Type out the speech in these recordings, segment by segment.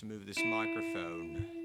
to move this microphone.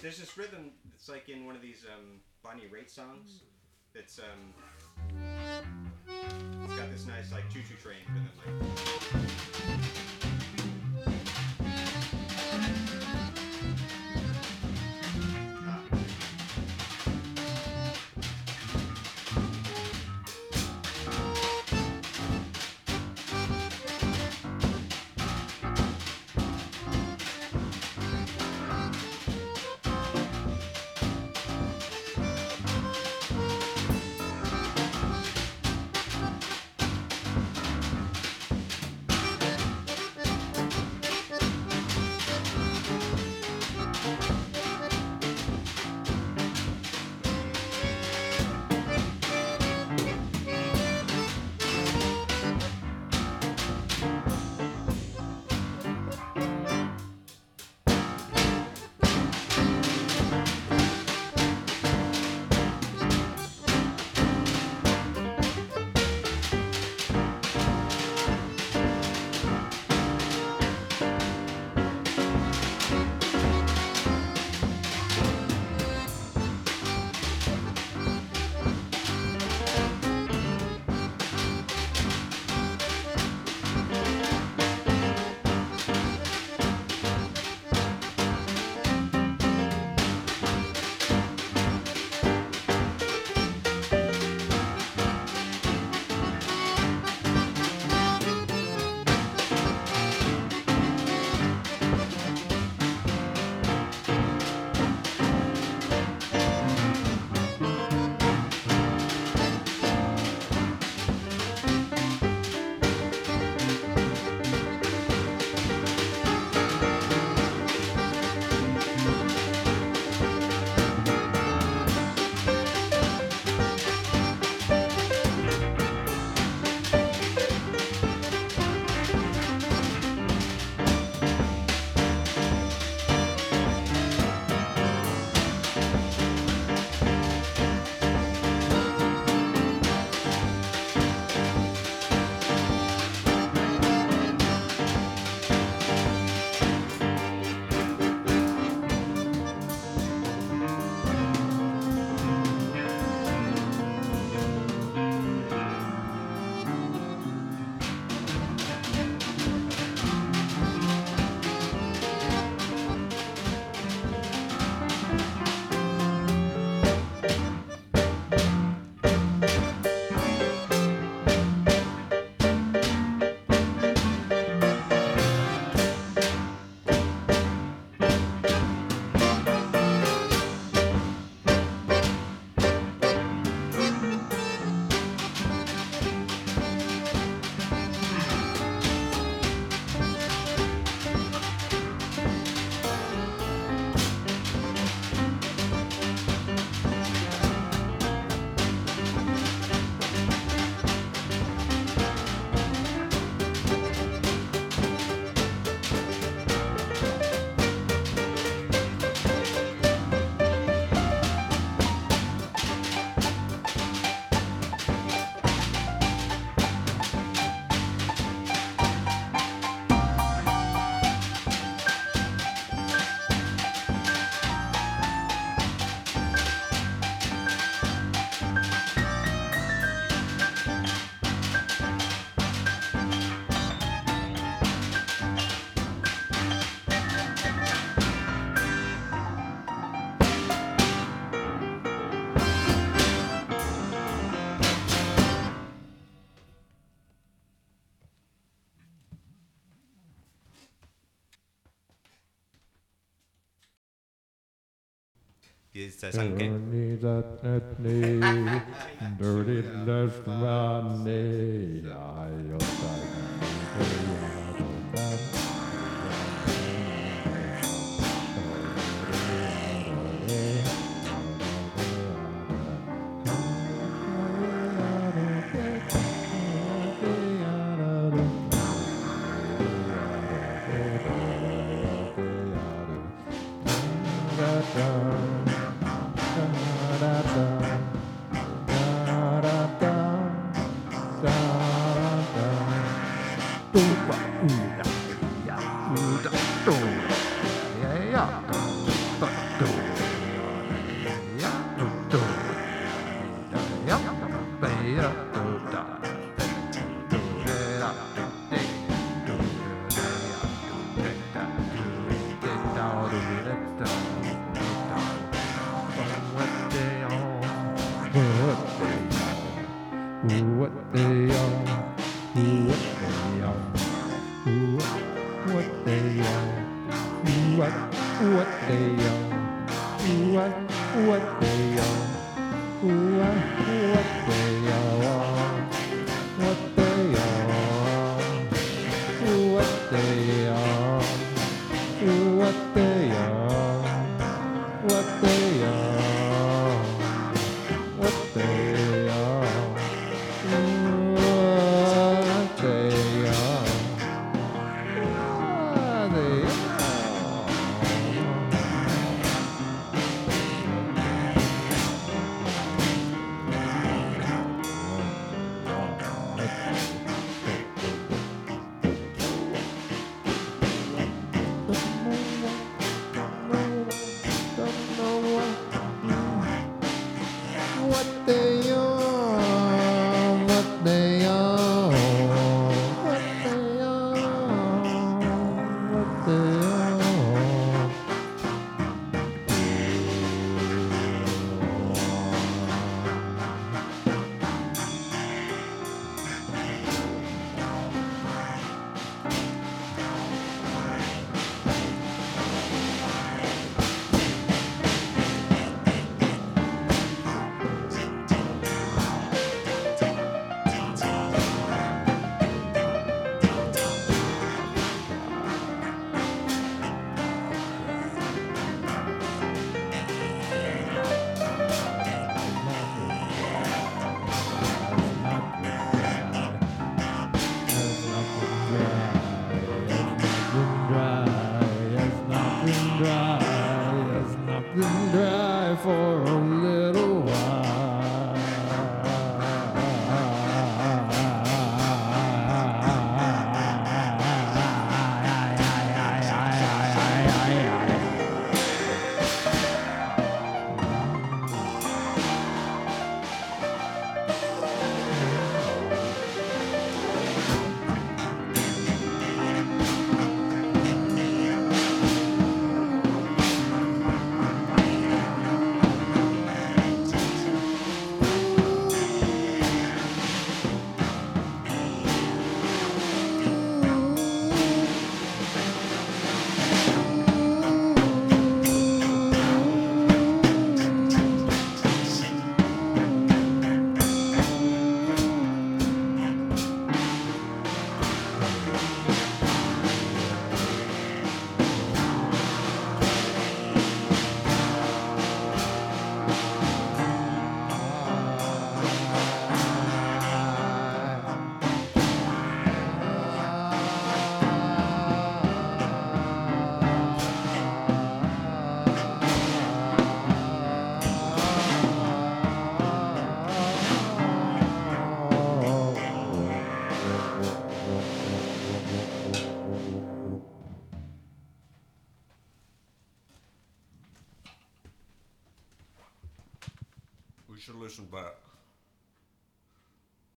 There's this rhythm. It's like in one of these um, Bonnie Raitt songs. It's um, it's got this nice like choo-choo train. Like. You say What they